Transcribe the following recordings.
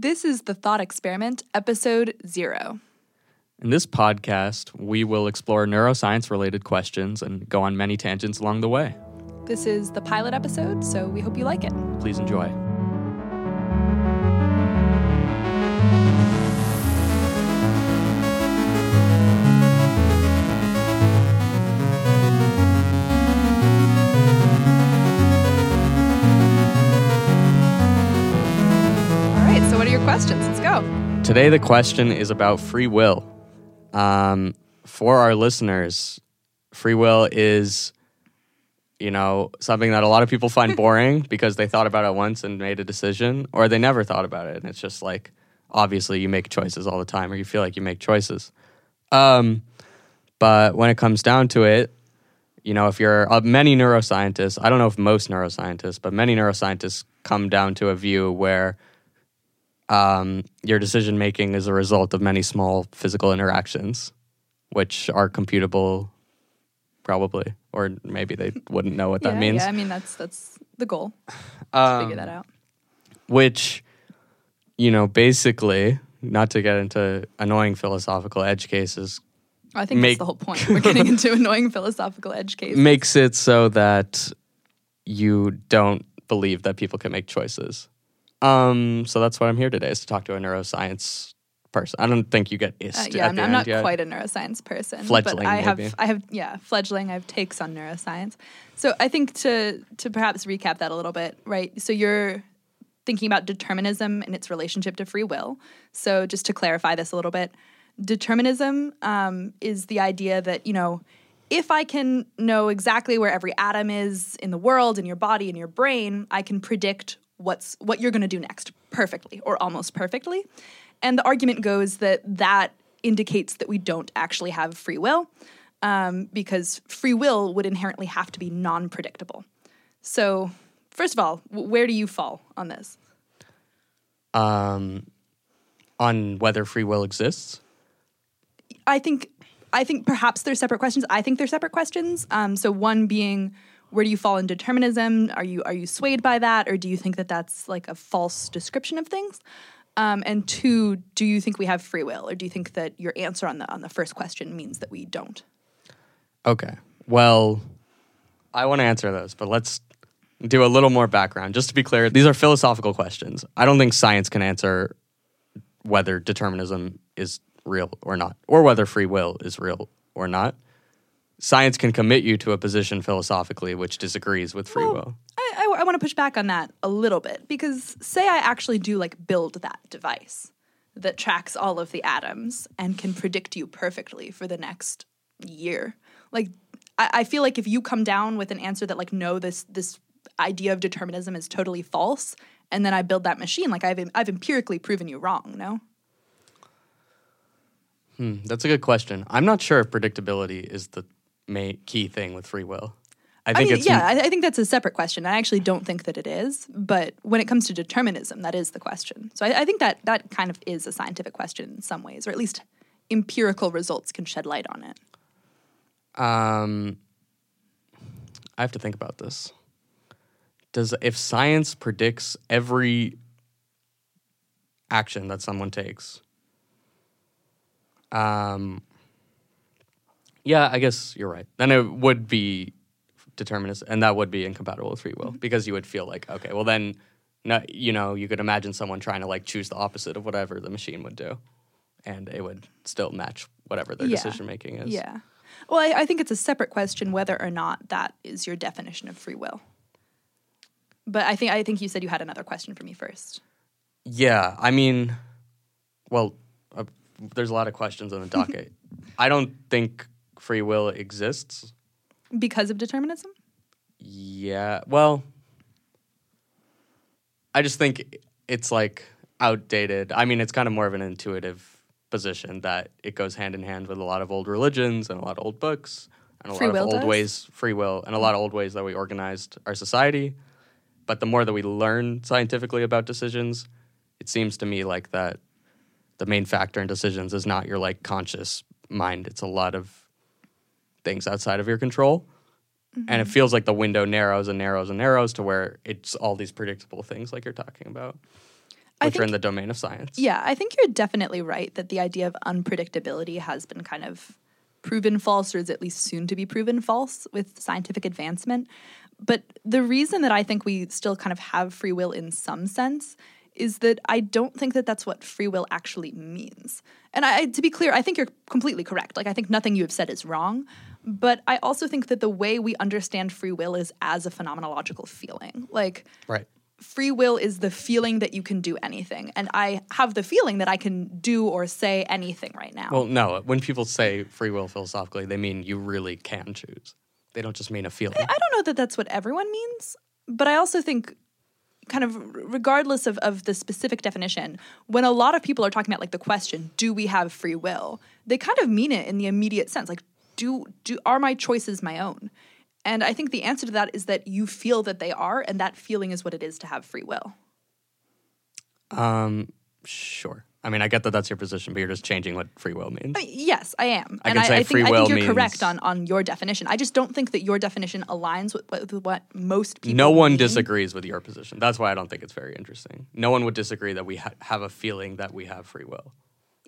This is the Thought Experiment, episode zero. In this podcast, we will explore neuroscience related questions and go on many tangents along the way. This is the pilot episode, so we hope you like it. Please enjoy. Today, the question is about free will. Um, for our listeners, free will is, you know, something that a lot of people find boring because they thought about it once and made a decision, or they never thought about it. And it's just like, obviously, you make choices all the time, or you feel like you make choices. Um, but when it comes down to it, you know, if you're uh, many neuroscientists, I don't know if most neuroscientists, but many neuroscientists come down to a view where um, your decision making is a result of many small physical interactions, which are computable, probably, or maybe they wouldn't know what that means. Yeah, I mean that's that's the goal. Um, Figure that out. Which, you know, basically, not to get into annoying philosophical edge cases, I think make- that's the whole point. We're getting into annoying philosophical edge cases. makes it so that you don't believe that people can make choices. Um, so that's what I'm here today is to talk to a neuroscience person. I don't think you get ist Uh, yeah, I'm, I'm not yet. quite a neuroscience person, Fledgling, but I have. I have, yeah, fledgling. I have takes on neuroscience. So I think to to perhaps recap that a little bit, right? So you're thinking about determinism and its relationship to free will. So just to clarify this a little bit, determinism um, is the idea that you know. If I can know exactly where every atom is in the world, in your body, in your brain, I can predict what's what you're going to do next perfectly or almost perfectly. And the argument goes that that indicates that we don't actually have free will um, because free will would inherently have to be non predictable. So, first of all, w- where do you fall on this? um, on whether free will exists. I think I think perhaps they're separate questions. I think they're separate questions. Um, so one being where do you fall in determinism? Are you are you swayed by that, or do you think that that's like a false description of things? Um, and two, do you think we have free will, or do you think that your answer on the on the first question means that we don't? Okay. Well, I want to answer those, but let's do a little more background. Just to be clear, these are philosophical questions. I don't think science can answer whether determinism is real or not, or whether free will is real or not. Science can commit you to a position philosophically which disagrees with free Well, will. I, I, I want to push back on that a little bit because say I actually do like build that device that tracks all of the atoms and can predict you perfectly for the next year. Like I, I feel like if you come down with an answer that like no this this idea of determinism is totally false and then I build that machine like I've I've empirically proven you wrong, no? Hmm, that's a good question. I'm not sure if predictability is the key thing with free will. I I think mean, it's yeah, I, I think that's a separate question. I actually don't think that it is, but when it comes to determinism, that is the question. So I, I think that that kind of is a scientific question in some ways, or at least empirical results can shed light on it. Um, I have to think about this. Does if science predicts every action that someone takes? Um, yeah, I guess you're right. Then it would be determinist, and that would be incompatible with free will because you would feel like, okay, well then, no, you know, you could imagine someone trying to like choose the opposite of whatever the machine would do, and it would still match whatever their Yeah. decision making is. Yeah. Well, I, I think it's a separate question whether or not that is your definition of free will. But I think I think you said you had another question for me first. Yeah, I mean, well, uh, there's a lot of questions on the docket. I don't think free will exists. Because of determinism? Yeah, well, I just think it's like outdated. I mean, it's kind of more of an intuitive position that it goes hand in hand with a lot of old religions and a lot of old books and a Free lot of old does? ways, free will, and a lot of old ways that we organized our society. But the more that we learn scientifically about decisions, it seems to me like that the main factor in decisions is not your like conscious mind. It's a lot of things outside of your control. And it mm-hmm. feels like the window narrows and narrows and narrows to where it's all these predictable things like you're talking about. which are in the domain of science. Yeah, I think you're definitely right that the idea of unpredictability has been kind of proven false, or is at least soon to be proven false with scientific advancement. But the reason that I think we still kind of have free will in some sense is that I don't think that that's what free will actually means. And I, to be clear, I think you're completely correct. Like, I think nothing you have said is wrong. But I also think that the way we understand free will is as a phenomenological feeling. Like, Right. free will is the feeling that you can do anything. And I have the feeling that I can do or say anything right now. Well, no. When people say free will philosophically, they mean you really can choose. They don't just mean a feeling. I don't know that that's what everyone means, but I also think kind of regardless of, of the specific definition, when a lot of people are talking about like the question, do we have free will? They kind of mean it in the immediate sense. Like, do do are my choices my own? And I think the answer to that is that you feel that they are, and that feeling is what it is to have free will. Um, sure. I mean, I get that that's your position, but you're just changing what free will means. Uh, Yes, I am, I and can say I, I free think I think you're correct on on your definition. I just don't think that your definition aligns with, with what most people. No one mean. disagrees with your position. That's why I don't think it's very interesting. No one would disagree that we ha- have a feeling that we have free will.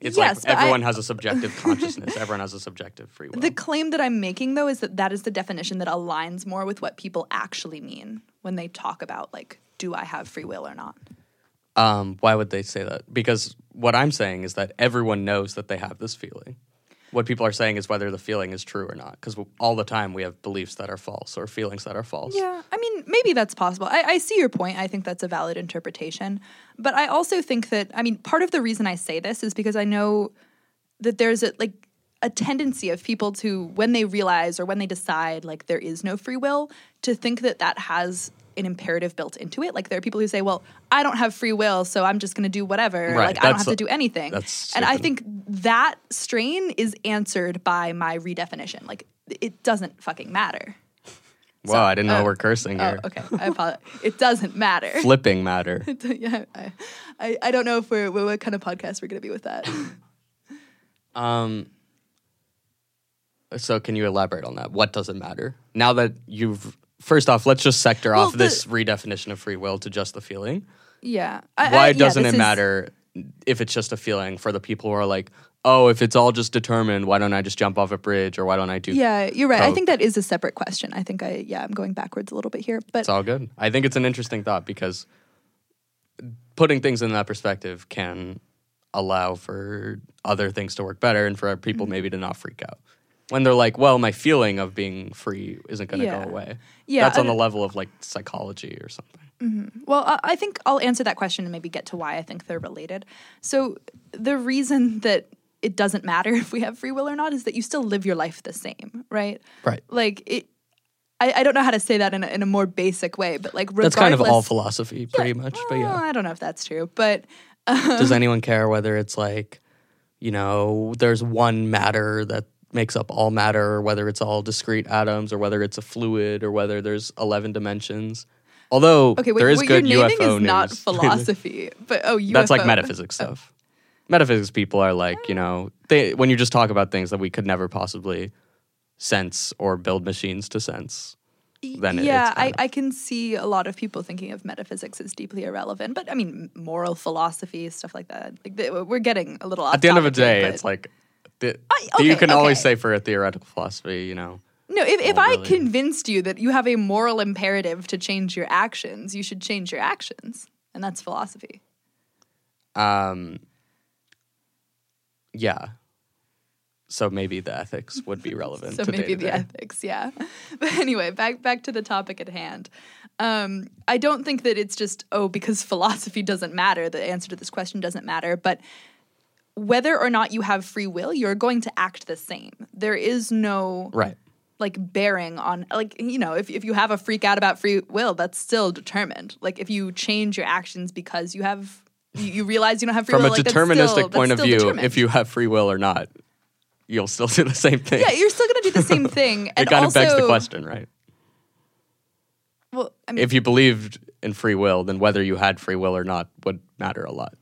It's Yes, like I- everyone has a subjective consciousness. Everyone has a subjective free will. The claim that I'm making, though, is that that is the definition that aligns more with what people actually mean when they talk about, like, do I have free will or not? Um, why would they say that? Because what I'm saying is that everyone knows that they have this feeling. What people are saying is whether the feeling is true or not. Because all the time we have beliefs that are false or feelings that are false. Yeah, I mean, maybe that's possible. I, I see your point. I think that's a valid interpretation. But I also think that, I mean, part of the reason I say this is because I know that there's a, like, a tendency of people to, when they realize or when they decide, like, there is no free will, to think that that has an imperative built into it. Like, there are people who say, well, I don't have free will, so I'm just going to do whatever. Right, Like, I don't that's have to do anything. that's and I think that strain is answered by my redefinition. Like, it doesn't fucking matter. Wow, I didn't know oh, we're cursing Oh, here. okay. I apologize. It doesn't matter. Flipping matter. yeah, I, I, I don't know if we're what, kind of podcast we're going to be with that. Um, so can you elaborate on that? What does it matter? Now that you've first off, let's just sector Well, off the- this redefinition of free will to just the feeling. yeah. I, Why I- doesn't it is- matter if it's just a feeling for the people who are like, oh, if it's all just determined, why don't I just jump off a bridge or why don't I do? Yeah, you're right. I think that is a separate question. I think I yeah, I'm going backwards a little bit here, but It's all good. I think it's an interesting thought because putting things in that perspective can allow for other things to work better and for people Mm-hmm. maybe to not freak out. When they're like, well, my feeling of being free isn't going to Yeah. go away. Yeah, That's on the level of like psychology or something. Mm-hmm. Well, I- I think I'll answer that question and maybe get to why I think they're related. So, the reason that it doesn't matter if we have free will or not is that you still live your life the same, right? Right. Like it. I, I don't know how to say that in a, in a more basic way, but like That's kind of all philosophy, pretty much. But yeah. I don't know if that's true, but um Does anyone care whether it's like, you know, there's one matter that makes up all matter, or whether it's all discrete atoms, or whether it's a fluid, or whether there's 11 dimensions? Although okay, wait, there is what good you're naming UFO is not philosophy, but oh, UFO. That's like metaphysics stuff. Metaphysics people are like, you know, they when you just talk about things that we could never possibly sense or build machines to sense. Then it- yeah, I, of- I can see a lot of people thinking of metaphysics as deeply irrelevant, but I mean, moral philosophy, stuff like that. Like we're getting a little off. At the end of the day, but- it's like the, I- you okay, can always say for a theoretical philosophy, you know, no. If, if I really? convinced you that you have a moral imperative to change your actions, you should change your actions, and that's philosophy. um, yeah. So maybe the ethics would be relevant. so maybe the ethics yeah but anyway back back to the topic at hand um, i don't think that it's just oh because philosophy doesn't matter the answer to this question doesn't matter but whether or not you have free will you're going to act the same there is no Right. like bearing on like you know if, if you have a freak out about free will that's still determined like if you change your actions because you have you, you realize you don't have free From will a like, deterministic still- point of view, determined. if you have free will or not, you'll still do the same thing. yeah you're still going to do the same thing and it kind of begs the question, right? well I mean, If you believed in free will, then whether you had free will or not would matter a lot.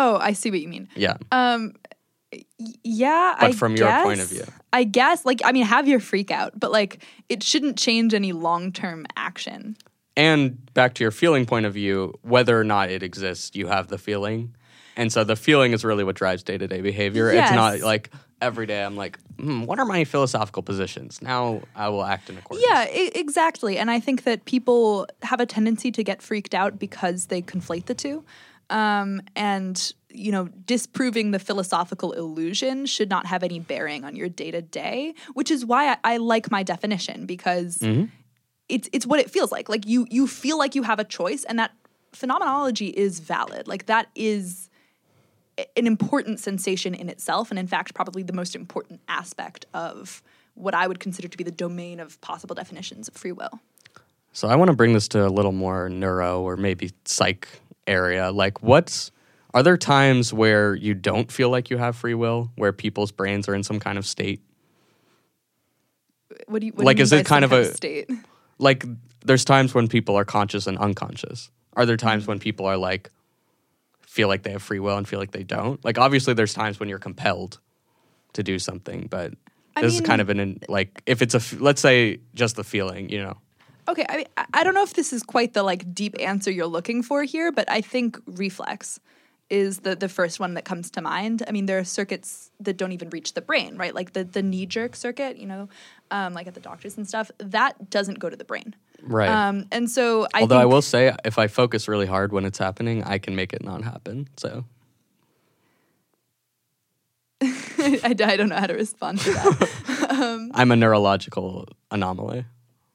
Oh i see what you mean Yeah. Um, yeah, But I from your point of view. I guess like I mean, have your freak out, but like it shouldn't change any long term action. and back to your feeling point of view, whether or not it exists, you have the feeling. And so the feeling is really what drives day to day behavior. It's not like every day I'm like, hmm, what are my philosophical positions? Now I will act in accordance. Yeah, I- exactly. And I think that people have a tendency to get freaked out because they conflate the two. Um, and, you know, disproving the philosophical illusion should not have any bearing on your day to day, which is why I, I like my definition because it's it's what it feels like. Like you you feel like you have a choice, and that phenomenology is valid. Like that is an important sensation in itself, and in fact, probably the most important aspect of what I would consider to be the domain of possible definitions of free will. So I want to bring this to a little more neuro or maybe psych area. Like, what's are there times where you don't feel like you have free will, where people's brains are in some kind of state? What do you what Like, do you is mean it by kind of a- state? Like, there's times when people are conscious and unconscious. Are there times when people are like feel like they have free will and feel like they don't? Like, obviously, there's times when you're compelled to do something, but I this is kind of an like if it's a let's say just the feeling, you know. Okay, I, I- don't know if this is quite the like deep answer you're looking for here, but I think reflex is the the first one that comes to mind. I mean, there are circuits that don't even reach the brain, right? Like the the knee jerk circuit, you know, um, like at the doctors and stuff. That doesn't go to the brain, Right. Um, and so I Although I will say, if I focus really hard when it's happening, I can make it not happen. So I, I don't know how to respond to that. I'm a neurological anomaly.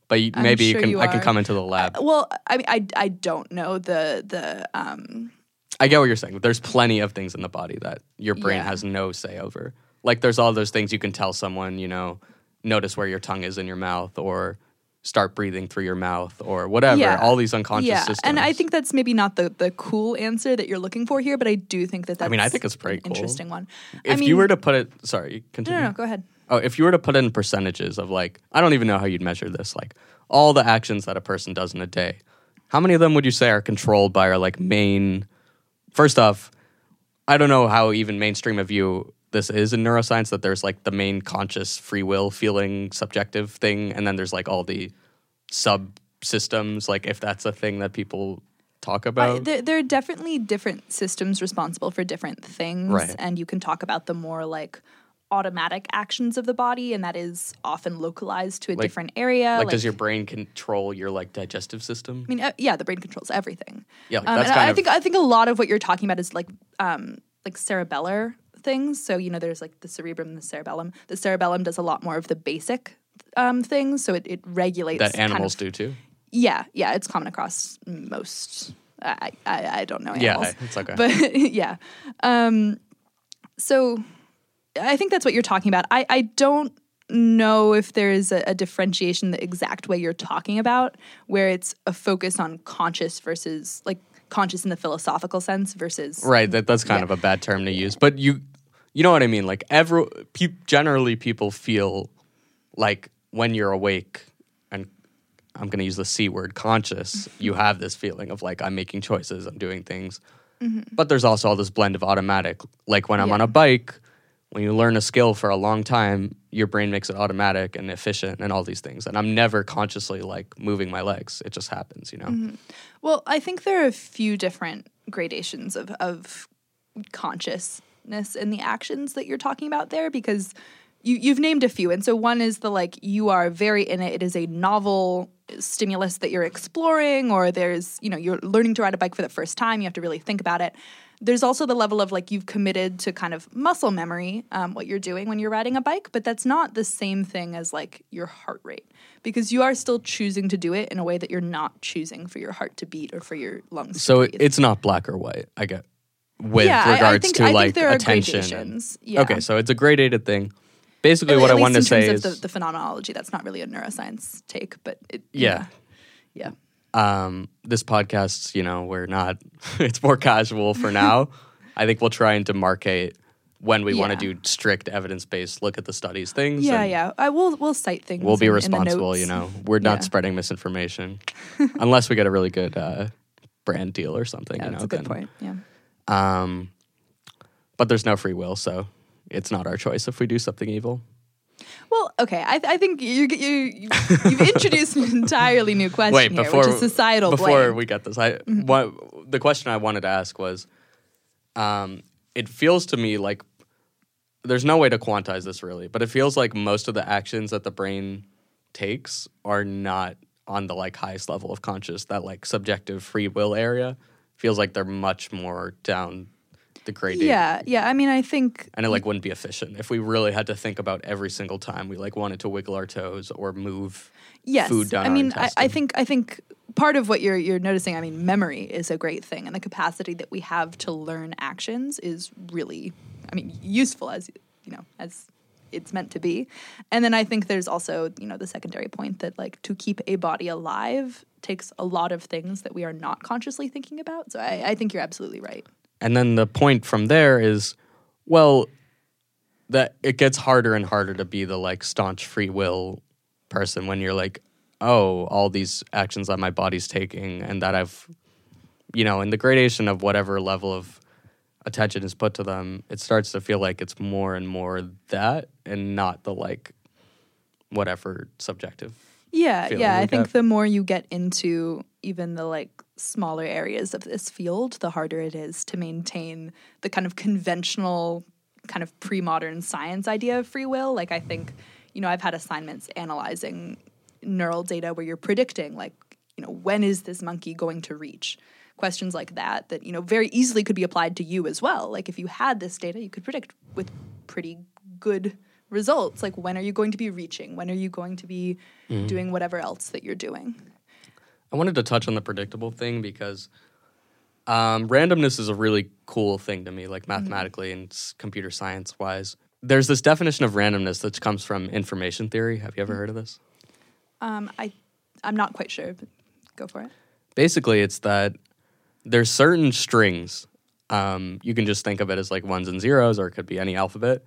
But you, maybe sure you can. you I can. Uh, come into the lab. well, I mean, I I don't know the the um I get what you're saying. There's plenty of things in the body that your brain Yeah. has no say over. Like there's all those things you can tell someone. You know, notice where your tongue is in your mouth, or start breathing through your mouth, or whatever. Yeah. All these unconscious yeah, systems. and I think that's maybe not the the cool answer that you're looking for here, but I do think that that's i mean, I think it's pretty cool. interesting one. if I mean, you were to put it, sorry, no, continue. no, no, go ahead. Oh, if you were to put in percentages of like, I don't even know how you'd measure this, like all the actions that a person does in a day, how many of them would you say are controlled by our like main? First off, I don't know how even mainstream of you this is in neuroscience that there's like the main conscious free will feeling subjective thing, and then there's like all the subsystems, like if that's a thing that people talk I, about. there, there are definitely different systems responsible for different things, Right. and you can talk about the more like automatic actions of the body, and that is often localized to a Like- different area. like, does your brain control your like digestive system? I mean, uh, yeah, the brain controls everything. Yeah, like, um, that's kind I of- think I think a lot of what you're talking about is like um, like cerebellar things. So you know, there's like the cerebrum and the cerebellum. The cerebellum does a lot more of the basic um, things, so it, it regulates that kind animals of- do too. Yeah, yeah, it's common across most. I I, I don't know animals. Yeah, it's okay. But yeah, um, so I think that's what you're talking about. I I don't know if there is a, a differentiation the exact way you're talking about, where it's a focus on conscious versus like conscious in the philosophical sense versus Right, that that's kind Yeah. of a bad term to use, but you you know what I mean. Like every pe- generally people feel like when you're awake and I'm going to use the c word conscious, you mm-hmm. have this feeling of like I'm making choices, I'm doing things. Mm-hmm. But there's also all this blend of automatic. Like when I'm on a bike, when you learn a skill for a long time, your brain makes it automatic and efficient and all these things. And I'm never consciously like moving my legs. It just happens, you know. Mm-hmm. Well, I think there are a few different gradations of, of consciousness in the actions that you're talking about there because you, you've named a few. And so one is the like, you are very in it. It is a novel stimulus that you're exploring, or there's, you know, you're learning to ride a bike for the first time. You have to really think about it. There's also the level of like you've committed to kind of muscle memory, um, what you're doing when you're riding a bike, but that's not the same thing as like your heart rate because you are still choosing to do it in a way that you're not choosing for your heart to beat or for your lungs. So to it, breathe. it's not black or white. I get with Yeah, I- I regards think- to I think like attention. and- yeah. Okay, so it's a gradated thing. Basically, At what I least wanted to say is, of the, the phenomenology. That's not really a neuroscience take, but it, yeah, yeah. Um, this podcast, you know, we're not. it's more casual for now. I think we'll try and demarcate when we want to do strict evidence based look at the studies things. Yeah, and yeah. I will. We'll cite things. We'll be in- in responsible. notes. You know, we're not Yeah. spreading misinformation unless we get a really good uh, brand deal or something. Yeah, you know, that's a good then- point. Yeah. Um, but there's no free will, so it's not our choice if we do something evil. Well, okay. I, I think you, you, you've introduced an entirely new question Wait, here, before which is societal before blame. Mm-hmm. we get this, I what the question I wanted to ask was, um, it feels to me like there's no way to quantize this really, but it feels like most of the actions that the brain takes are not on the like highest level of conscious. That like subjective free will area feels like they're much more down the gradient. yeah, yeah. I mean, I think And it like wouldn't be efficient if we really had to think about every single time we like wanted to wiggle our toes or move yes. food down I mean, I, I think I think part of what you're you're noticing. I mean, memory is a great thing, and the capacity that we have to learn actions is really, I mean, useful as you know as it's meant to be. And then I think there's also you know the secondary point that like to keep a body alive takes a lot of things that we are not consciously thinking about. So I, I think you're absolutely right. And then the point from there is, well, that it gets harder and harder to be the like staunch free will person when you're like, oh, all these actions that my body's taking and that I've, you know, in the gradation of whatever level of attention is put to them, it starts to feel like it's more and more that and not the like whatever subjective. Yeah, yeah. I think the more you get into even the like smaller areas of this field, the harder it is to maintain the kind of conventional, kind of pre modern science idea of free will. Like, I think, you know, I've had assignments analyzing neural data where you're predicting, like, you know, when is this monkey going to reach? Questions like that, that, you know, very easily could be applied to you as well. Like, if you had this data, you could predict with pretty good results. Like, when are you going to be reaching? When are you going to be mm-hmm. doing whatever else that you're doing? I wanted to touch on the predictable thing because um, randomness is a really cool thing to me, like mathematically and computer science wise. There's this definition of randomness that comes from information theory. Have you ever heard of this? Um, I, I'm not quite sure, but go for it. Basically, it's that there's certain strings. Um, you can just think of it as like ones and zeros, or it could be any alphabet.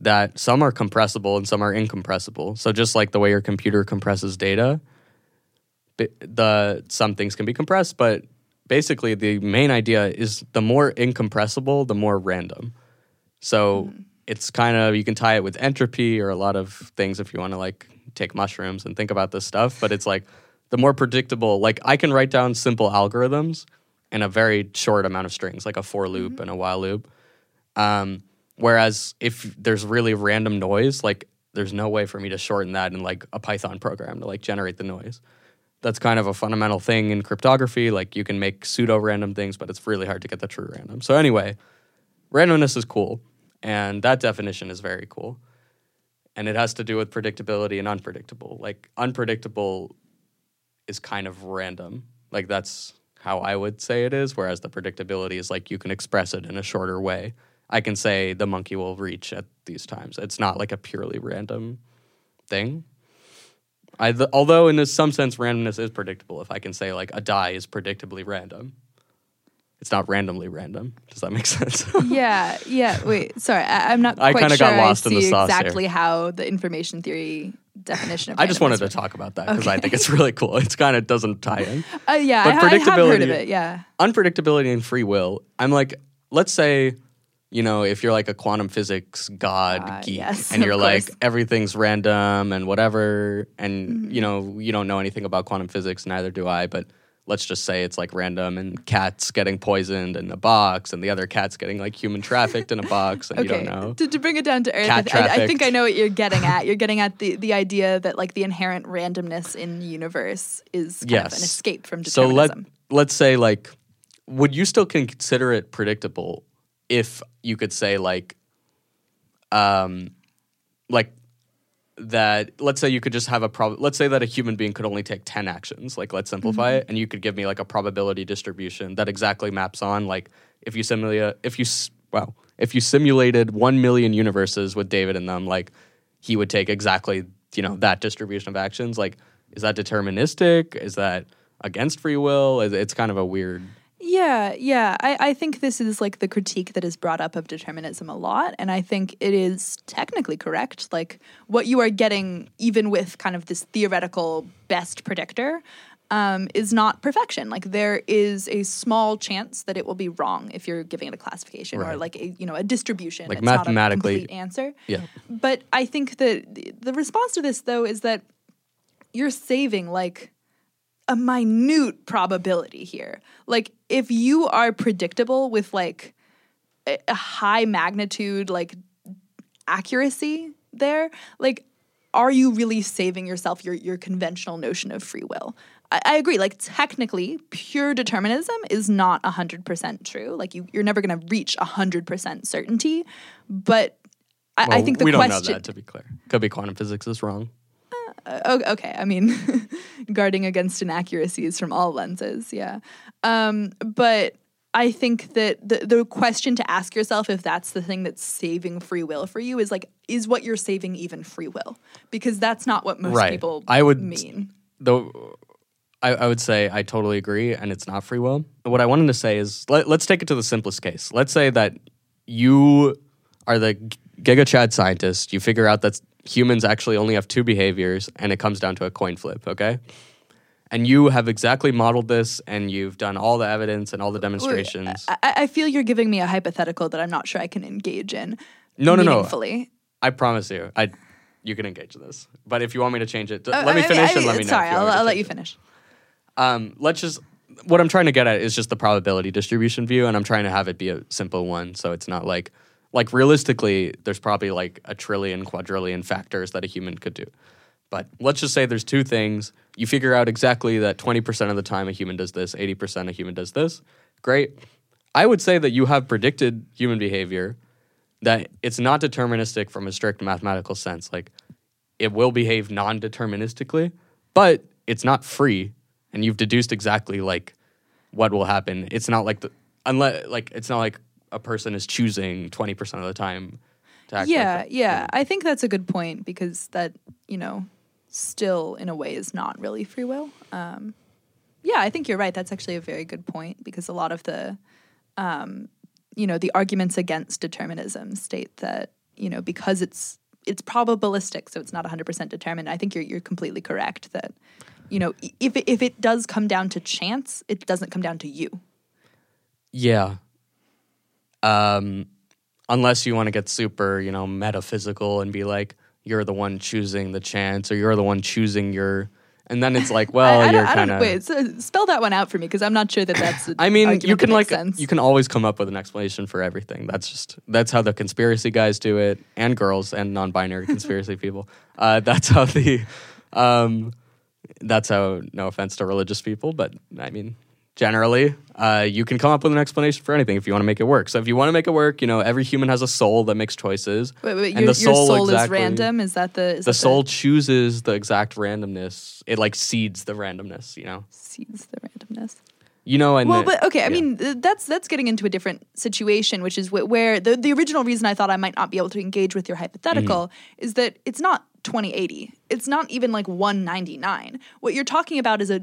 That some are compressible and some are incompressible. So just like the way your computer compresses data, the some things can be compressed, but basically the main idea is the more incompressible, the more random. So it's kind of you can tie it with entropy or a lot of things if you want to like take mushrooms and think about this stuff. But it's like the more predictable. Like I can write down simple algorithms in a very short amount of strings, like a for loop and a while loop. Um, whereas if there's really random noise, like there's no way for me to shorten that in like a Python program to like generate the noise. That's kind of a fundamental thing in cryptography. Like you can make pseudo random things, but it's really hard to get the true random. So anyway, randomness is cool, and that definition is very cool. And it has to do with predictability and unpredictable. Like unpredictable is kind of random. Like that's how I would say it is. Whereas the predictability is like you can express it in a shorter way. I can say the monkey will reach at these times. It's not like a purely random thing. I, th- although in some sense randomness is predictable. If I can say like a die is predictably random, it's not randomly random. Does that make sense? yeah, yeah. Wait, sorry, I, I'm not I quite kinda sure got lost I in the sauce here. exactly how the information theory definition of I just wanted to talk about that because I think it's really cool. It's kind of doesn't tie in. Uh, yeah, but I, I have heard of it. Yeah, unpredictability and free will. I'm like, let's say, you know, if you're like a quantum physics god Ah, geek yes, and you're like everything's random and whatever, and Mm-hmm. you know, you don't know anything about quantum physics, neither do I, but let's just say it's like random and cats getting poisoned in a box and the other cats getting like human trafficked in a box and you okay. don't know. To, to bring it down to earth, I, I- think. I know what you're getting at. You're getting at the the idea that like the inherent randomness in the universe is kind of Yes. an escape from determinism. So let let's say like, would you still consider it predictable if you could say like, um, like that? Let's say you could just have a prob. Let's say that a human being could only take ten actions. Like let's simplify it, and you could give me like a probability distribution that exactly maps on like if you simulate if you wow if you simulated one million universes with David in them, like he would take exactly you know that distribution of actions. Like is that deterministic? Is that against free will? It's kind of a weird. Yeah, yeah. I, I think this is like the critique that is brought up of determinism a lot. And I think it is technically correct. Like what you are getting, even with kind of this theoretical best predictor, um, is not perfection. Like there is a small chance that it will be wrong if you're giving it a classification or like a you know a distribution. Like it's not a mathematically- complete answer. Yeah. But I think that the, the response to this though is that you're saving like a minute probability here. Like if you are predictable with like a, high magnitude like accuracy there, like are you really saving yourself your your conventional notion of free will? I, I agree. Like technically, pure determinism is not hundred percent true. Like you, you're never going to reach hundred percent certainty. But I, I think the we question. don't know that to be clear. Could be quantum physics is wrong. Oh, okay. I mean, guarding against inaccuracies from all lenses. Yeah. Um, but I think that the, the question to ask yourself if that's the thing that's saving free will for you is like, is what you're saving even free will? Because that's not what most Right. people I would- mean. Though I, I would say I totally agree, and it's not free will. What I wanted to say is let, let's take it to the simplest case. Let's say that you are the Giga Chad scientist. You figure out that humans actually only have two behaviors, and it comes down to a coin flip. Okay. And you have exactly modeled this, and you've done all the evidence and all the demonstrations. I, I feel you're giving me a hypothetical that I'm not sure I can engage in. No, no, no. I promise you, I you can engage this. But if you want me to change it, Uh, let me finish I- and let me know. Sorry, I'll, want me to I'll let you finish. Um, let's just what I'm trying to get at is just the probability distribution view, and I'm trying to have it be a simple one, so it's not like like realistically, there's probably like a trillion, quadrillion factors that a human could do. But let's just say there's two things. You figure out exactly that 20% of the time a human does this, 80% a human does this. Great. I would say that you have predicted human behavior that it's not deterministic from a strict mathematical sense. Like it will behave non-deterministically, but it's not free, and you've deduced exactly like what will happen. It's not like the unless like it's not like a person is choosing twenty percent of the time. To act yeah that. yeah i think that's a good point because that you know still in a way is not really free will um, yeah i think you're right that's actually a very good point because a lot of the um, you know the arguments against determinism state that you know because it's it's probabilistic so it's not 100% determined i think you're, you're completely correct that you know if if it does come down to chance it doesn't come down to you Yeah. Um, unless you want to get super, you know, metaphysical and be like, you're the one choosing the chance, or you're the one choosing your, and then it's like, well, I, I you're kind of. wait so spell that one out for me because i'm not sure that that's I mean, you can like sense. you can always come up with an explanation for everything. That's just that's how the conspiracy guys do it, and girls and non-binary conspiracy people. Uh, that's how the, um, that's how. No offense to religious people, but I mean, generally, uh, you can come up with an explanation for anything if you want to make it work. So if you want to make it work, you know, every human has a soul that makes choices. Wait, wait, and your, the your soul soul is random. Is that the is The that soul chooses the exact randomness. It like seeds the randomness. You know. seeds the randomness? You know, and Well, the- but okay. I yeah. mean, that's that's getting into a different situation, which is wh- where the the original reason I thought I might not be able to engage with your hypothetical Mm-hmm. is that it's not 2080. It's not even like 199. What you're talking about is a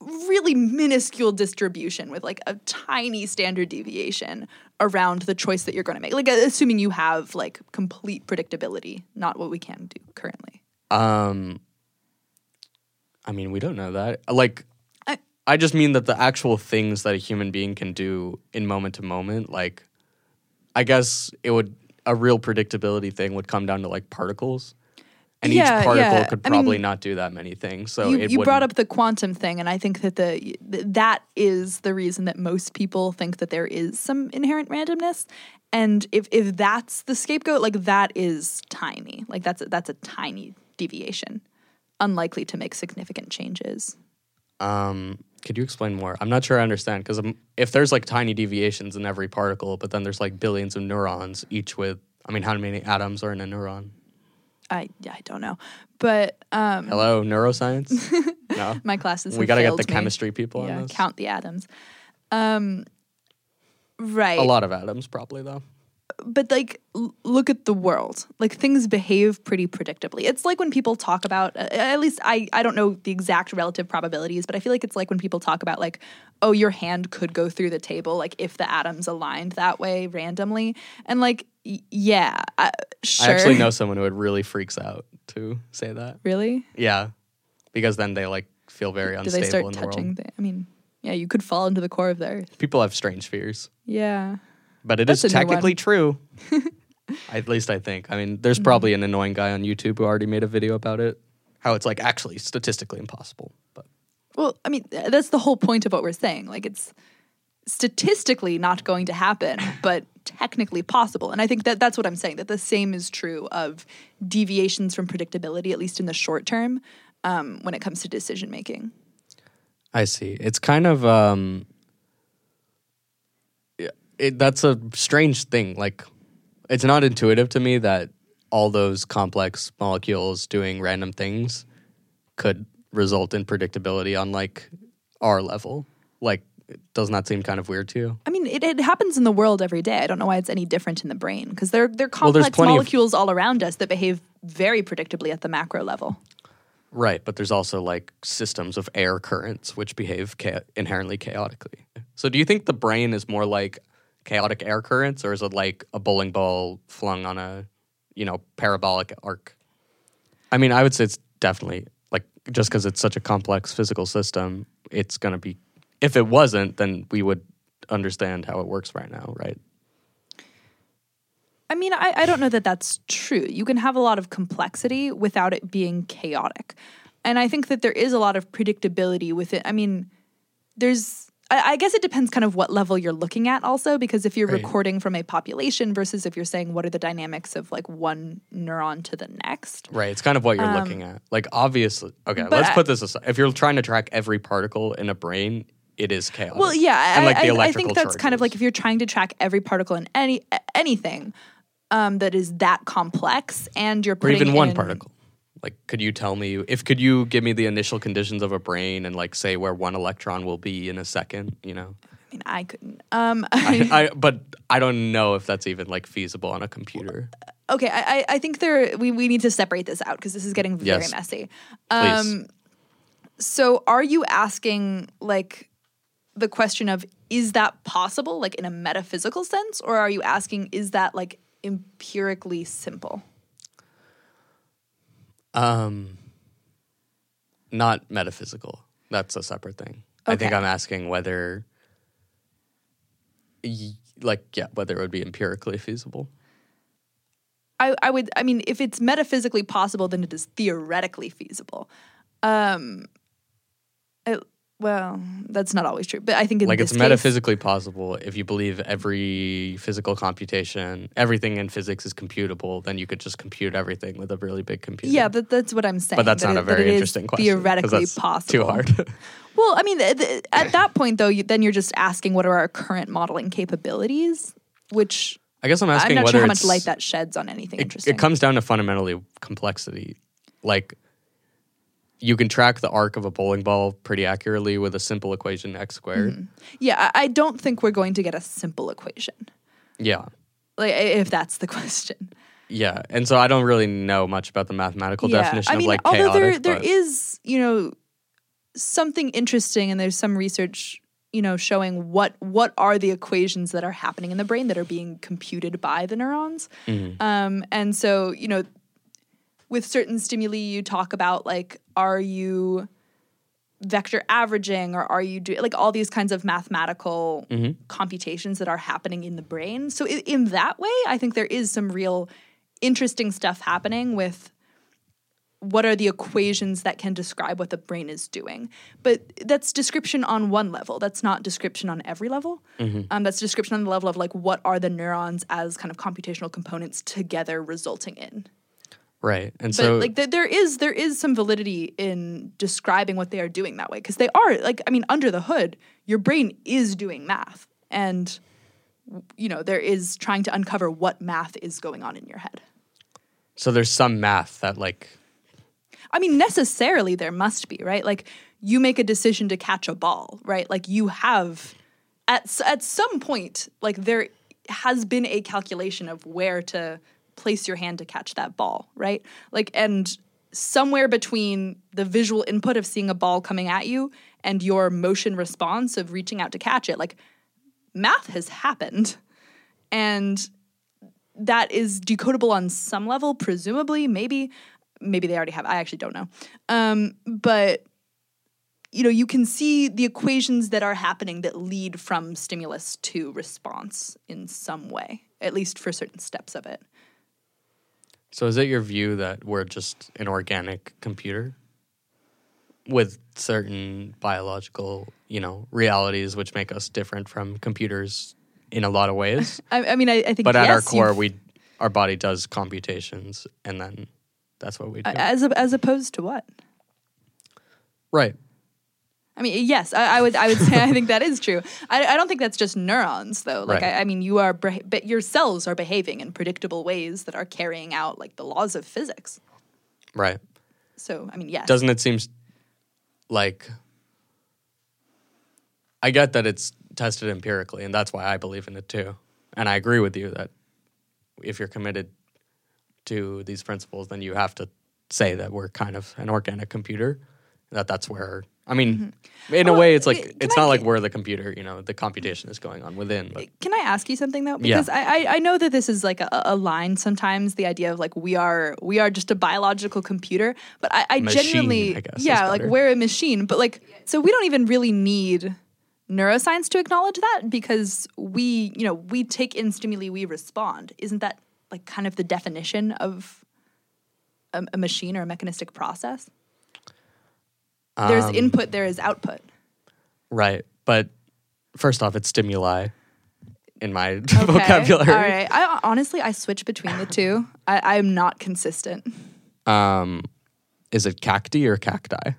really minuscule distribution with like a tiny standard deviation around the choice that you're going to make. Like assuming you have like complete predictability, not what we can do currently. Um, I mean, we don't know that. Like, I- I, just mean that the actual things that a human being can do in moment to moment, like, I guess it would a real predictability thing would come down to like particles, and Yeah, each particle yeah. could I mean, probably not do that many things. So you, it you brought up the quantum thing, and I think that the that is the reason that most people think that there is some inherent randomness. And if if that's the scapegoat, like that is tiny. Like that's a, that's a tiny deviation, unlikely to make significant changes. Um, could you explain more? I'm not sure I understand because if there's like tiny deviations in every particle, but then there's like billions of neurons, each with, I mean, how many atoms are in a neuron? I I don't know, but um, Hello, neuroscience? no. my classes. We got to get the me. chemistry people Yeah, on this. count the atoms. Um, right. A lot of atoms, probably though. But like l- look at the world like things behave pretty predictably it's like when people talk about uh, at least I, I don't know the exact relative probabilities but i feel like it's like when people talk about like oh your hand could go through the table like if the atoms aligned that way randomly and like y- yeah uh, sure I actually know someone who it really freaks out to say that. really Yeah, because then they like feel very unstable Do they start in the touching? world. The, I mean, yeah, you could fall into the core of the earth. People have strange fears, Yeah. But it is That's one. technically true. At least I think. I mean, there's Mm-hmm. probably an annoying guy on YouTube who already made a video about it. How it's like actually statistically impossible. But Well, I mean, th- that's the whole point of what we're saying. Like, it's statistically not going to happen, but technically possible. And I think that that's what I'm saying. That the same is true of deviations from predictability, at least in the short term, um, when it comes to decision making. I see. It's kind of um it, that's a strange thing. Like it's not intuitive to me that all those complex molecules doing random things could result in predictability on like our level. Like doesn't that seem kind of weird to you? I mean, it, it happens in the world every day. I don't know why it's any different in the brain because they're they're Well, complex of- molecules all around us that behave very predictably at the macro level. Right, but there's also like systems of air currents which behave cha- inherently chaotically. So do you think the brain is more like chaotic air currents or is it like a bowling ball flung on a, you know, parabolic arc? I mean, I would say it's definitely like just cuz it's such a complex physical system, it's going to be if it wasn't then we would understand how it works right now, right? I mean, I, I don't know that that's true. You can have a lot of complexity without it being chaotic. And I think that there is a lot of predictability with it. I mean, there's, I, I guess it depends kind of what level you're looking at also, because if you're Right. recording from a population versus if you're saying what are the dynamics of like one neuron to the next. Right. It's kind of what you're looking at. Like, obviously, okay, Um, let's I- put this aside. If you're trying to track every particle in a brain, it is chaotic. Well, yeah, And I, like the I, I think that's kind of like if you're trying to track every particle in any anything um, that is that complex, and you're or even one in- particle. Like, could you tell me if could you give me the initial conditions of a brain and like say where one electron will be in a second? You know, I mean, I couldn't. Um, I, I but I don't know if that's even like feasible on a computer. okay, I, I- think there we, we need to separate this out because this is getting very Yes. messy. Please. Um, so, are you asking like the question of is that possible, like in a metaphysical sense, or are you asking is that like empirically simple? Um, not metaphysical. That's a separate thing. I think I'm asking whether, y- like, yeah, whether it would be empirically feasible. I, I would I mean if it's metaphysically possible then it is theoretically feasible. Um well, that's not always true, but I think in like it's case- metaphysically possible if you believe every physical computation everything in physics is computable then you could just compute everything with a really big computer Yeah, that, that's what I'm saying. but that's that not it- a very interesting question. Theoretically possible. too hard Well, I mean, th- th- at that point though, you, then you're just asking what are our current modeling capabilities, which i guess i'm asking. I'm not sure how much light that sheds on anything it, interesting. it comes down to fundamentally complexity like you can track the arc of a bowling ball pretty accurately with a simple equation x squared Mm-hmm. yeah, I, don't think we're going to get a simple equation. yeah Like, if that's the question. yeah and so i don't really know much about the mathematical definition I mean, of like although chaotic there there but- is, you know, something interesting, and there's some research, you know, showing what what are the equations that are happening in the brain that are being computed by the neurons. Mm-hmm. Um, and so, you know, with certain stimuli, you talk about like, are you vector averaging or are you doing like all these kinds of mathematical Mm-hmm. computations that are happening in the brain. So in, in that way i think there is some real interesting stuff happening with what are the equations that can describe what the brain is doing. But that's description on one level. That's not description on every level. Um, that's description on the level of like what are the neurons as kind of computational components together resulting in right and but so like th- there is there is some validity in describing what they are doing that way because they are like I mean under the hood your brain is doing math and you know there is trying to uncover what math is going on in your head. so there's some math that like I mean necessarily there must be, right? Like you make a decision to catch a ball, right? Like you have at at some point like there has been a calculation of where to place your hand to catch that ball, right? Like and somewhere between the visual input of seeing a ball coming at you and your motion response of reaching out to catch it, like math has happened. And that is decodable on some level, presumably, maybe. Maybe they already have. I actually don't know. Um, but you know, you can see the equations that are happening that lead from stimulus to response in some way, at least for certain steps of it. So is it your view that we're just an organic computer with certain biological, you know, realities which make us different from computers in a lot of ways? I, I mean, I, I think, but at our core, you've- we our body does computations, and then that's what we do. as as opposed to what? right. I mean, yes, I, I would. I would say I think that is true. I, I don't think that's just neurons, though. Like, Right. I, I mean, you are, but your cells are behaving in predictable ways that are carrying out like the laws of physics. Right. So, I mean, yes. Doesn't it seem like I get that it's tested empirically, and that's why I believe in it too. And I agree with you that if you're committed to these principles, then you have to say that we're kind of an organic computer. That that's where I mean, mm-hmm. in a Well, way, it's like it's I not like we're the computer. You know, the computation is going on within. But Can I ask you something though? Yeah. Because I, I I know that this is like a, a line sometimes. The idea of like we are we are just a biological computer, but I, I Machine, genuinely I guess, yeah like we're a machine. But like so we don't even really need neuroscience to acknowledge that because we you know we take in stimuli we respond. Isn't that like kind of the definition of a, a machine or a mechanistic process? There's Um, input, there is output. right. But first off, it's stimuli in my Okay. vocabulary. All right. I honestly I switch between the two. I, I'm not consistent. Um, is it cacti or cacti?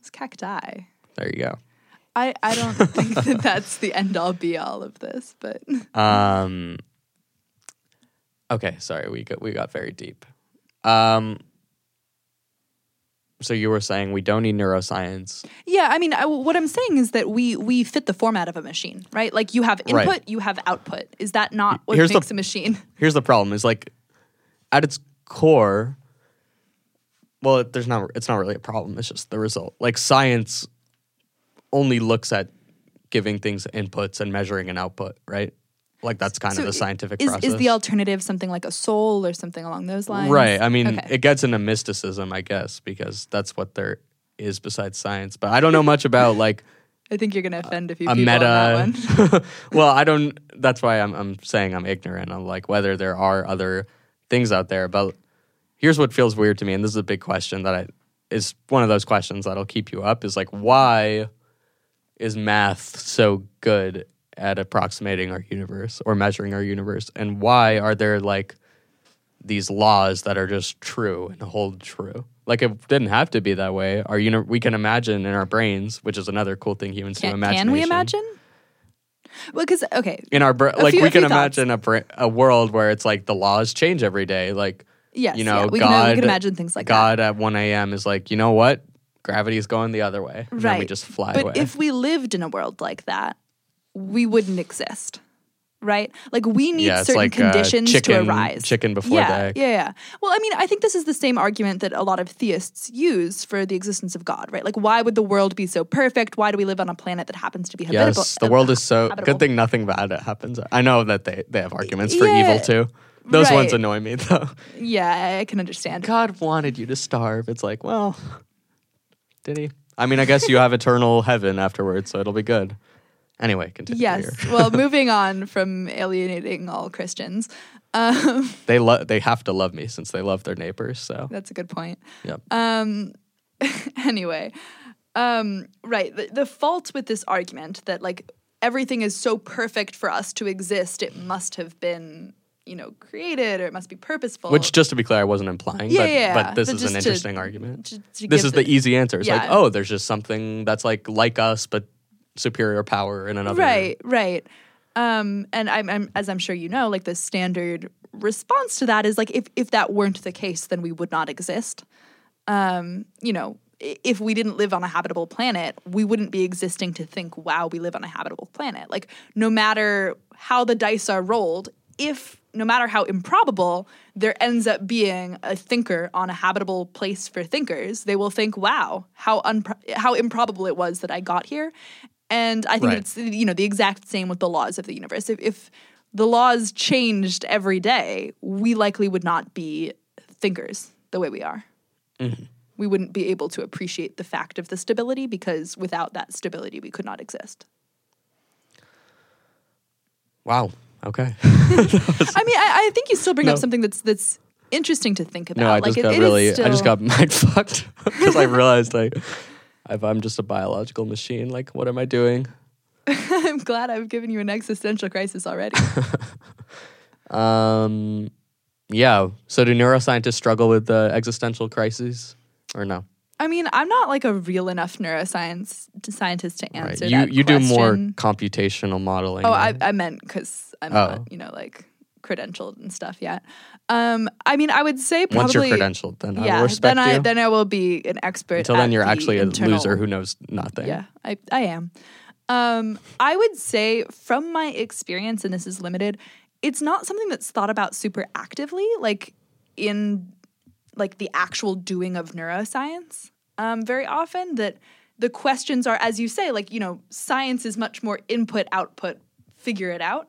It's cacti. There you go. I, I don't think that that's the end all be all of this, but Um, okay, sorry, we got we got very deep. Um, so you were saying we don't need neuroscience. yeah, I mean, I, what I'm saying is that we we fit the format of a machine, right? Like you have input, Right. you have output. Is that not what Here's the- makes a machine? Here's the problem: is like at its core. Well, it- there's not. It's not really a problem. It's just the result. Like science only looks at giving things inputs and measuring an output, right? Like that's kind So of the scientific is, process. is the alternative something like a soul or something along those lines? Right. I mean, Okay. it gets into mysticism, I guess, because that's what there is besides science. But I don't know much about like I think you're going to offend a few a people on that meta. one. well, I don't. That's why I'm, I'm saying I'm ignorant of like whether there are other things out there. But here's what feels weird to me, and this is a big question that I is one of those questions that'll keep you up. Is like why is math so good at approximating our universe or measuring our universe, and why are there like these laws that are just true and hold true? Like it didn't have to be that way. Our uni- we can imagine in our brains, which is another cool thing humans do. Can, Imagination can we imagine? Well, because okay, in our bra- like few- we can thoughts. imagine a bra- a world where it's like the laws change every day like yes, you know yeah, we, god can, we can imagine things like that. god at 1 a.m is like you know what gravity is going the other way and then we just fly but away if we lived in a world like that, we wouldn't exist. Right? Like we need Yeah, certain like, uh, conditions chicken- to arise. chicken before yeah, the egg. Yeah, yeah. Well, I mean, I think this is the same argument that a lot of theists use for the existence of God, right? Like why would the world be so perfect? Why do we live on a planet that happens to be habitable? yes the world is so habitable. good thing nothing bad happens i know that they, they have arguments for Yeah, evil too those ones annoy me though Yeah, I can understand. god wanted you to starve it's like well did he i mean i guess you have eternal heaven afterwards so it'll be good anyway continue Yes. well, moving on from alienating all Christians. Um, they love they have to love me since they love their neighbors so that's a good point. yep Um, anyway, um, right. The, the fault with this argument that like everything is so perfect for us to exist, it must have been, you know, created or it must be purposeful. Which, just to be clear, I wasn't implying. Yeah, but, yeah, but this but is an just to- interesting argument. to- to this is the, the- easy answer. It's like, oh, there's just something that's like like us, but superior power in another. right, right. Um, and I'm, I'm, as I'm sure you know, like the standard response to that is like if if that weren't the case, then we would not exist. Um, you know, if we didn't live on a habitable planet, we wouldn't be existing to think, wow, we live on a habitable planet. Like, no matter how the dice are rolled, if no matter how improbable, there ends up being a thinker on a habitable place for thinkers, they will think, wow, how unpro- how improbable it was that I got here. And I think Right. it's you know the exact same with the laws of the universe. If, if the laws changed every day, we likely would not be thinkers the way we are. Mm-hmm. we wouldn't be able to appreciate the fact of the stability because without that stability, we could not exist. Wow. Okay. I mean, I, I think you still bring No. up something that's that's interesting to think about. No, I like just it- got it really, I just got mind fucked because I realized like, if I'm just a biological machine, like, what am I doing? I'm glad I've given you an existential crisis already. Um, yeah. So do neuroscientists struggle with the existential crises or no? I mean, I'm not like a real enough neuroscience to scientist to Right. answer You that you do more computational modeling. Oh, than- I, I meant because I'm Oh. not, you know, like credentialed and stuff yet. Um, I mean, I would say once probably you're credentialed, then I yeah. will respect then I you. then I will be an expert. Until then, you're the actually a internal- loser who knows nothing. Yeah, I I am. Um, I would say from my experience, and this is limited, it's not something that's thought about super actively, like in like the actual doing of neuroscience. Um, very often that the questions are, as you say, like you know, science is much more input output, figure it out.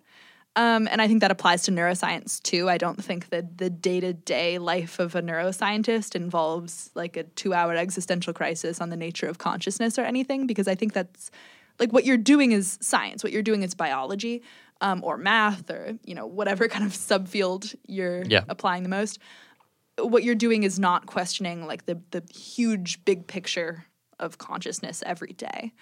Um, and I think that applies to neuroscience too. I don't think that the day to day life of a neuroscientist involves like a two hour existential crisis on the nature of consciousness or anything, because I think that's like what you're doing is science. What you're doing is biology um, or math or, you know, whatever kind of subfield you're Yeah. applying the most. What you're doing is not questioning like the, the huge big picture of consciousness every day.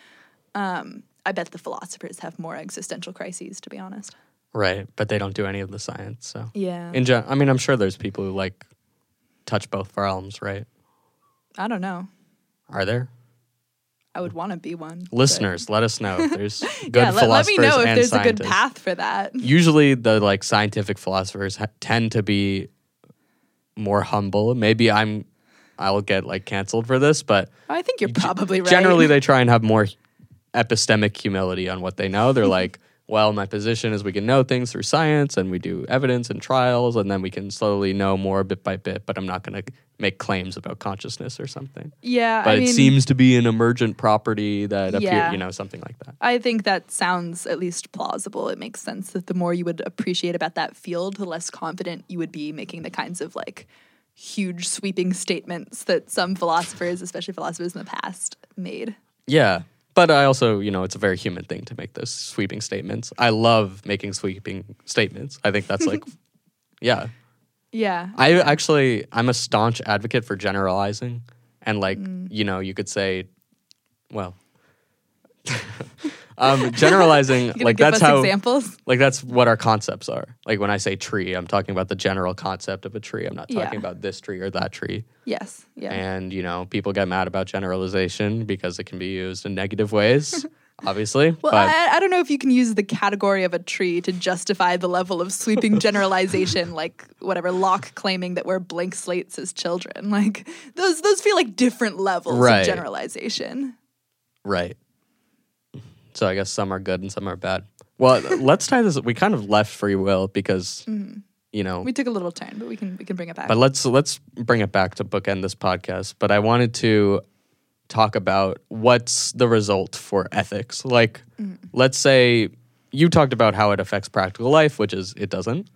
Um, I bet the philosophers have more existential crises, to be honest. Right. But they don't do any of the science. So Yeah. in gen- I mean, I'm sure there's people who like touch both realms, right? I don't know. Are there I would want to be one. but- listeners? Let us know if there's good yeah, let, let philosophers me know if there's a good path for that. Usually, the like scientific philosophers ha- tend to be more humble. Maybe I'm, I'll get like canceled for this, but oh, I think you're probably right. generally they try and have more epistemic humility on what they know. They're like, well, my position is we can know things through science and we do evidence and trials, and then we can slowly know more bit by bit. But I'm not going to make claims about consciousness or something. yeah, But I mean, it seems to be an emergent property that appear, Yeah. you know, something like that. I think that sounds at least plausible. It makes sense that the more you would appreciate about that field, the less confident you would be making the kinds of like huge sweeping statements that some philosophers, especially philosophers in the past, made. Yeah. But I also, you know, it's a very human thing to make those sweeping statements. I love making sweeping statements. I think that's like, yeah. Yeah. I actually, I'm a staunch advocate for generalizing. And like, Mm. you know, you could say, well, um, generalizing, like that's how, examples. like that's what our concepts are. Like when I say tree, I'm talking about the general concept of a tree. I'm not talking Yeah. about this tree or that tree. Yes. Yeah. And, you know, people get mad about generalization because it can be used in negative ways, obviously. Well, but I, I don't know if you can use the category of a tree to justify the level of sweeping generalization, like whatever Locke claiming that we're blank slates as children. Like those, those feel like different levels Right. of generalization. right. So I guess some are good and some are bad. Well, let's tie this. We kind of left free will because, mm-hmm. you know, We took a little turn, but we can we can bring it back. but let's let's bring it back to bookend this podcast. But I wanted to talk about what's the result for ethics. Like, mm. let's say you talked about how it affects practical life, which is it doesn't,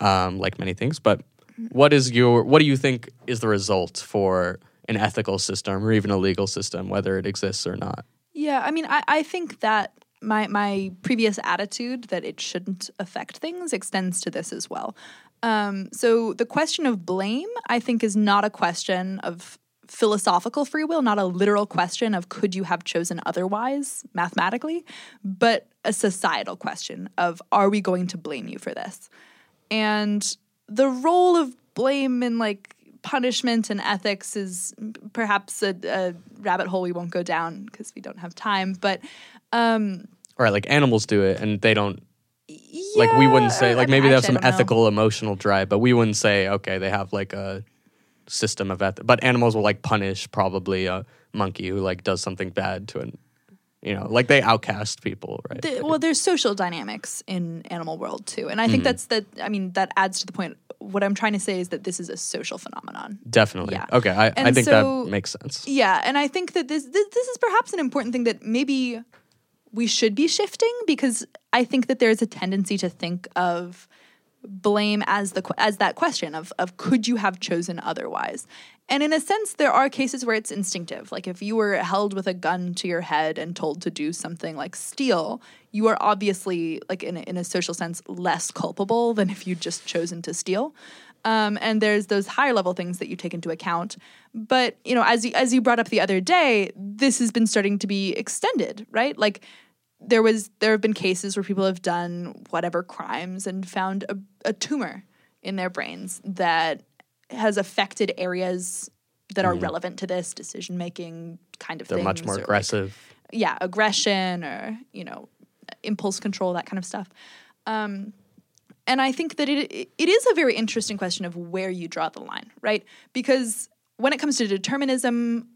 um, like many things. But mm. what is your what do you think is the result for an ethical system or even a legal system, whether it exists or not? Yeah, I mean, I, I think that my my previous attitude that it shouldn't affect things extends to this as well. Um, so the question of blame, I think, is not a question of philosophical free will, not a literal question of could you have chosen otherwise mathematically, but a societal question of are we going to blame you for this? And the role of blame in like punishment and ethics is perhaps a, a rabbit hole we won't go down because we don't have time. But um, Right, like animals do it, and they don't. like we wouldn't say like I maybe they have some don't know. ethical emotional drive but we wouldn't say okay they have like a system of ethics but animals will like punish probably a monkey who like does something bad to an you know like they outcast people right The- well, there's social dynamics in animal world too, and I think mm-hmm. that's that. I mean, that adds to the point. What I'm trying to say is that this is a social phenomenon. definitely yeah. okay I, I think so- that makes sense Yeah, and I think that this, this this is perhaps an important thing that maybe we should be shifting because I think that there's a tendency to think of blame as the as that question of of could you have chosen otherwise and in a sense there are cases where it's instinctive. Like if you were held with a gun to your head and told to do something like steal you are obviously like in a, in a social sense less culpable than if you'd just chosen to steal. Um, and there's those higher level things that you take into account. But you know as you, as you brought up the other day this has been starting to be extended right? Like there was there have been cases where people have done whatever crimes and found a, a tumor in their brains that has affected areas that are relevant to this decision making kind of They're things. much more or, like, aggressive. yeah, aggression or you know, impulse control, that kind of stuff. Um, and I think that it it is a very interesting question of where you draw the line, right? Because when it comes to determinism,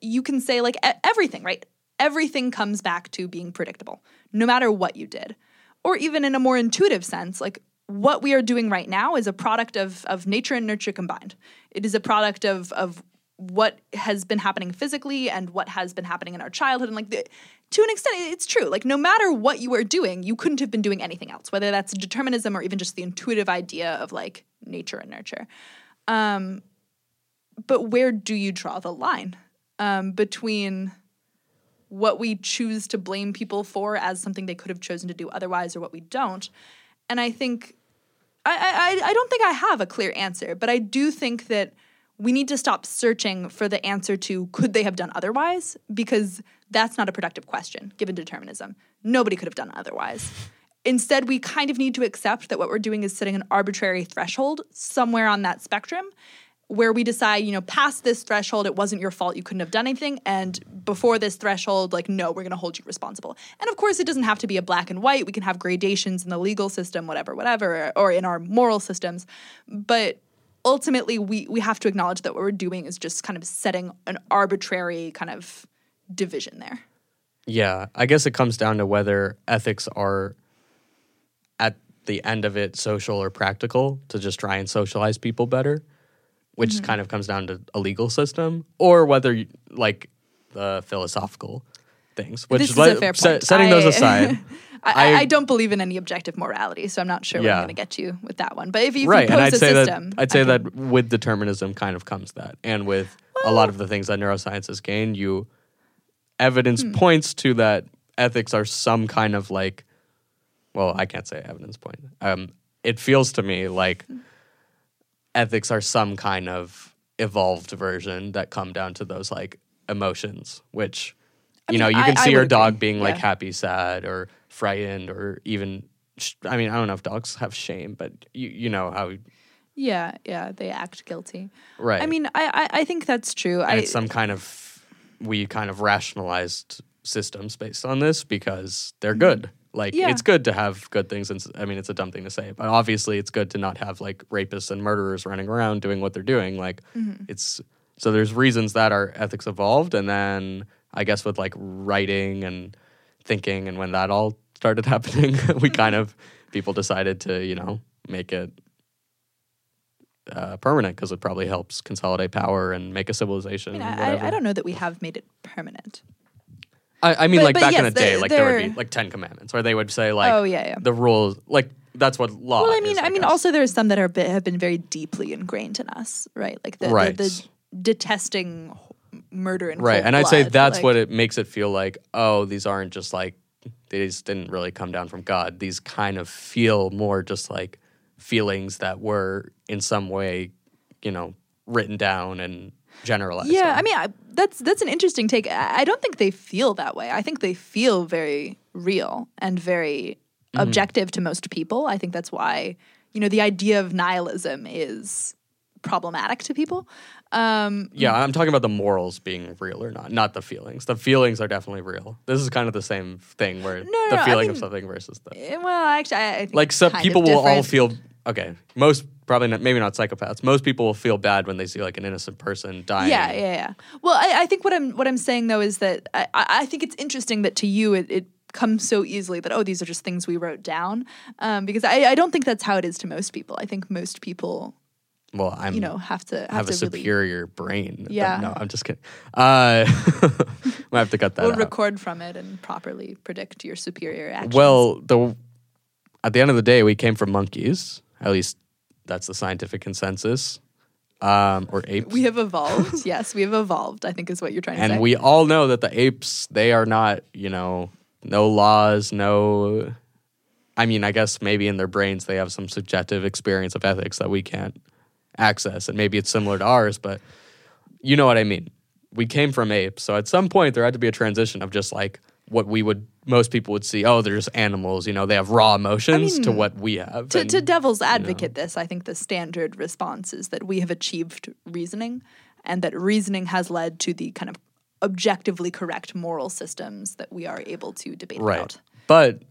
you can say like e- everything, right? Everything comes back to being predictable, no matter what you did. Or even in a more intuitive sense, like what we are doing right now is a product of of nature and nurture combined. It is a product of of what has been happening physically and what has been happening in our childhood. And like the, to an extent it's true. Like no matter what you were doing you couldn't have been doing anything else whether that's determinism or even just the intuitive idea of like nature and nurture. Um, but where do you draw the line um, between what we choose to blame people for as something they could have chosen to do otherwise or what we don't and i think I, I, I don't think I have a clear answer, but I do think that we need to stop searching for the answer to could they have done otherwise because that's not a productive question given determinism. Nobody could have done otherwise. Instead, we kind of need to accept that what we're doing is setting an arbitrary threshold somewhere on that spectrum where we decide, you know, past this threshold, it wasn't your fault, you couldn't have done anything. And before this threshold, like, no, we're going to hold you responsible. And of course, it doesn't have to be a black and white. We can have gradations in the legal system, whatever, whatever, or in our moral systems. But ultimately, we, we have to acknowledge that what we're doing is just kind of setting an arbitrary kind of division there. Yeah, I guess it comes down to whether ethics are at the end of it social or practical to just try and socialize people better, which Mm-hmm. kind of comes down to a legal system, or whether you- like the philosophical things. Which this is let- a fair se- point. setting those aside, I, I, I- I don't believe in any objective morality, so I'm not sure where Yeah. I'm going to get you with that one. But if you, if right? you And I'd a say system, that I'd say I can- that with determinism kind of comes that, and with a lot of the things that neuroscience has gained, you evidence Hmm. points to that ethics are some kind of like, well, I can't say evidence point. Um, it feels to me like Hmm. Ethics are some kind of evolved version that come down to those like emotions, which you mean, know you can I see your dog agree. being like happy, sad, or frightened, or even. sh- I mean, I don't know if dogs have shame, but you you know how yeah, yeah, they act guilty. right. I mean, I, I, I think that's true. and I, it's some kind of we kind of rationalized systems based on this because they're mm-hmm. good. Like Mm-hmm. Yeah. it's good to have good things, and I mean it's a dumb thing to say, but obviously it's good to not have like rapists and murderers running around doing what they're doing. Like Mm-hmm. it's so there's reasons that our ethics evolved, and then I guess with like writing and thinking, and when that all started happening, we kind of people decided to you know make it uh, permanent because it probably helps consolidate power and make a civilization. I, mean, I. I don't know that we have made it permanent. I, I mean, But- like but back yes, in the day, like there would be like Ten Commandments, where they would say like, Oh, yeah, yeah. the rules, like that's what law. Well, I is, mean, I mean, also there are some that are bit, have been very deeply ingrained in us, right? Like the, Right. the, the detesting murder and right, and I'd say that's like- what it makes it feel like. Oh, these aren't just like these didn't really come down from God. These kind of feel more just like feelings that were in some way, you know, written down and generalized. Yeah, on. I mean, I, that's that's an interesting take. I, I don't think they feel that way. I think they feel very real and very Mm-hmm. objective to most people. I think that's why you know the idea of nihilism is problematic to people. Um, Yeah, I'm talking about the morals being real or not, not the feelings. The feelings are definitely real. This is kind of the same thing where no, the no, feeling of something versus the eh, well, actually, I, like some people will all feel okay. Most probably not, maybe not psychopaths. Most people will feel bad when they see like an innocent person dying. Yeah, yeah, yeah. Well, I, I think what I'm what I'm saying though is that I, I think it's interesting that to you it, it comes so easily that oh these are just things we wrote down um, because I, I don't think that's how it is to most people. I think most people Well, I'm you know have to have, have a to really. superior brain. Yeah. No, I'm just kidding. Uh, I have to cut that We'll out. record from it and properly predict your superior actions. Well, the at the end of the day, we came from monkeys, At least that's the scientific consensus. Um, or apes. We have evolved. yes, we have evolved. I think is what you're trying to and say. And we all know that the apes they are not you know no laws no i mean i guess maybe in their brains they have some subjective experience of ethics that we can't access and maybe it's similar to ours but you know what i mean we came from apes so at some point there had to be a transition of just like what we would most people would see oh they're just animals you know they have raw emotions to mean, what we have to, and- to devil's advocate this, I think the standard response is that we have achieved reasoning and that reasoning has led to the kind of objectively correct moral systems that we are able to debate right. about. but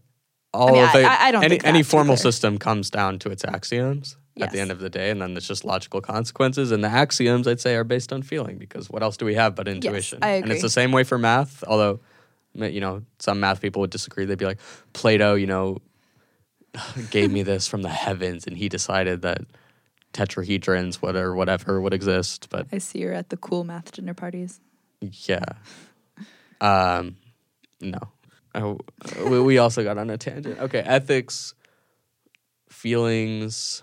all mean, of I- it I- I don't any, think any to formal clear. system comes down to its axioms at the end of the day and then it's just logical consequences and the axioms i'd say are based on feeling because what else do we have but intuition? I and it's the same way for math although you know some math people would disagree they'd be like plato you know gave me this from the heavens and he decided that tetrahedrons what or whatever would exist but I see you're at the cool math dinner parties. yeah. Um, no. We, we also got on a tangent. Okay, ethics, feelings.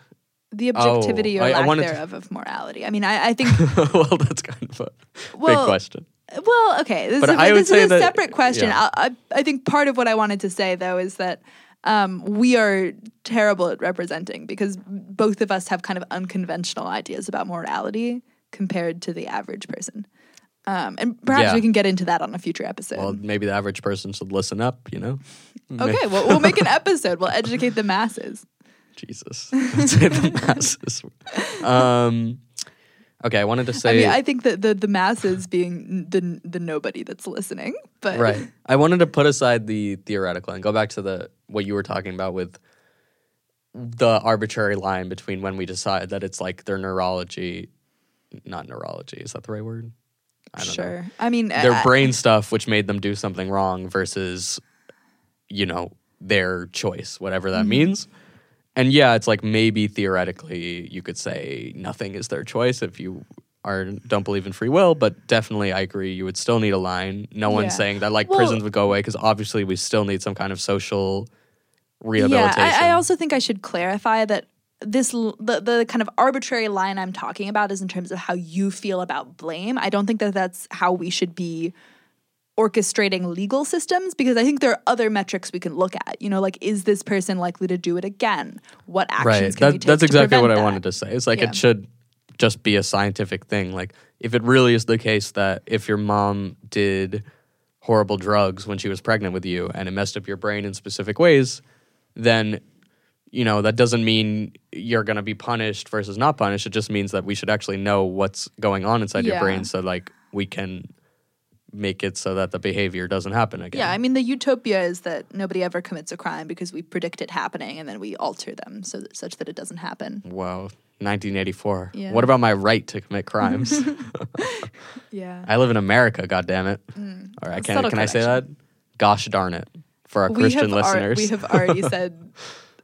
The objectivity Oh, or I- I lack to- thereof of morality. I mean, I, I think well, that's kind of a Well, big question. Well, okay. This, But is, a- I would say is a that- separate question. yeah. I, I, think part of what I wanted to say, though, is that um, we are terrible at representing because both of us have kind of unconventional ideas about morality compared to the average person. Um, and perhaps Yeah. we can get into that on a future episode. Well, maybe the average person should listen up. You know. okay, well, we'll make an episode. We'll educate the masses. Jesus. Say the masses. Um, okay, I wanted to say. I mean, I think that the, the masses being the the nobody that's listening, but right. I wanted to put aside the theoretical and go back to the what you were talking about with the arbitrary line between when we decide that it's like their neurology, not neurology. Is that the right word? I don't know. sure. I mean, Their I- brain stuff, which made them do something wrong, versus, you know, their choice, whatever Mm-hmm. that means. And yeah, it's like maybe theoretically you could say nothing is their choice if you are don't believe in free will, but definitely I agree you would still need a line. No Yeah. one's saying that like Well- prisons would go away because obviously we still need some kind of social rehabilitation. Yeah, I, I also think I should clarify that this the the kind of arbitrary line I'm talking about is in terms of how you feel about blame. I don't think that that's how we should be orchestrating legal systems because I think there are other metrics we can look at. You know, like is this person likely to do it again? What actions right. can we That, take that's exactly what I that? wanted to say. It's like Yeah. it should just be a scientific thing. Like if it really is the case that if your mom did horrible drugs when she was pregnant with you and it messed up your brain in specific ways, then you know that doesn't mean you're going to be punished versus not punished. It just means that we should actually know what's going on inside your brain so like we can make it so that the behavior doesn't happen again. Yeah, I mean the utopia is that nobody ever commits a crime because we predict it happening and then we alter them so that, such that it doesn't happen. Wow. 1984. Yeah. What about my right to commit crimes? Yeah. I live in America, God damn it! Or I A can can I say that? Gosh darn it! For our we Christian listeners, we have already said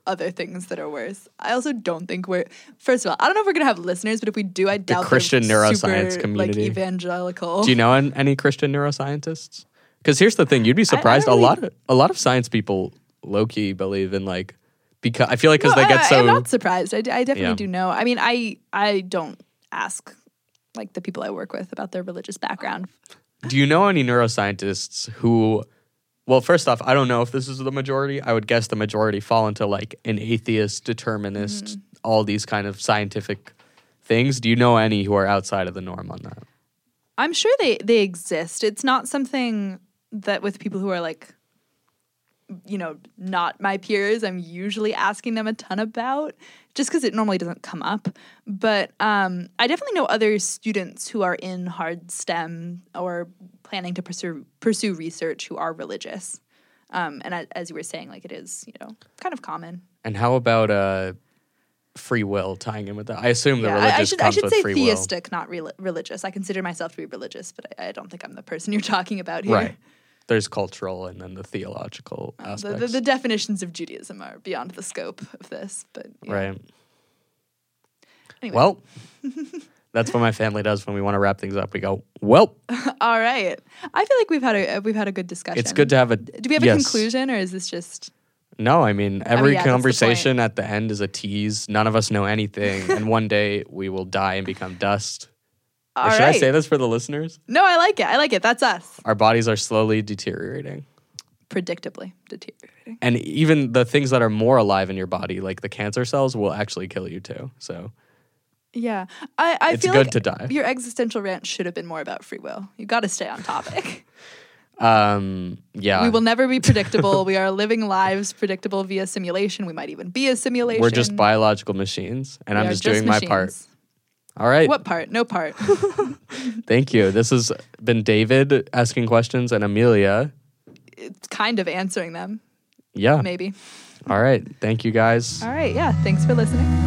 other things that are worse. I also don't think we're. First of all, I don't know if we're gonna have listeners, but if we do, I doubt they're Christian neuroscience super, community. like evangelical. do you know an, any Christian neuroscientists? Because here's the thing: you'd be I surprised. really- a lot of a lot of science people low key believe in like because I feel like because No, they get I, so I'm not surprised. I definitely Yeah. do know. I mean, I I don't ask like the people I work with about their religious background. Do you know any neuroscientists who, well, first off, I don't know if this is the majority. I would guess the majority fall into like an atheist, determinist, Mm-hmm. all these kind of scientific things. Do you know any who are outside of the norm on that? I'm sure they they exist. It's not something that with people who are like you know, not my peers, I'm usually asking them a ton about just because it normally doesn't come up. But um, I definitely know other students who are in hard STEM or planning to pursue pursue research who are religious. Um, and as you were saying, like it is, you know, kind of common. And how about uh, free will tying in with that? I assume the Yeah, I- religious I, should I should say free theistic, not rel religious. I consider myself to be religious, but I, I don't think I'm the person you're talking about here. Right. There's cultural and then the theological Uh, The, aspects. the, the definitions of Judaism are beyond the scope of this, but yeah. Right. Anyway. Well, that's what my family does when we want to wrap things up. We go, well, all right. I feel like we've had a we've had a good discussion. it's good to have a. Do we have a conclusion, or is this just No, I mean every yeah, that's the conversation at the end is a tease. None of us know anything, and one day we will die and become dust. All should I say this for the listeners? No, I like it. I like it. That's us. Our bodies are slowly deteriorating. Predictably deteriorating. And even the things that are more alive in your body, like the cancer cells, will actually kill you too. So Yeah. I, I It's feel good like to die. Your existential rant should have been more about free will. You got to stay on topic. um yeah. we will never be predictable. we are living lives predictable via simulation. We might even be a simulation. We're just biological machines and We I'm are just doing my part. All right. What part? No part. Thank you. This has been David asking questions and Amelia. it's kind of answering them, Yeah. maybe. All right. Thank you guys. All right. Yeah. Thanks for listening.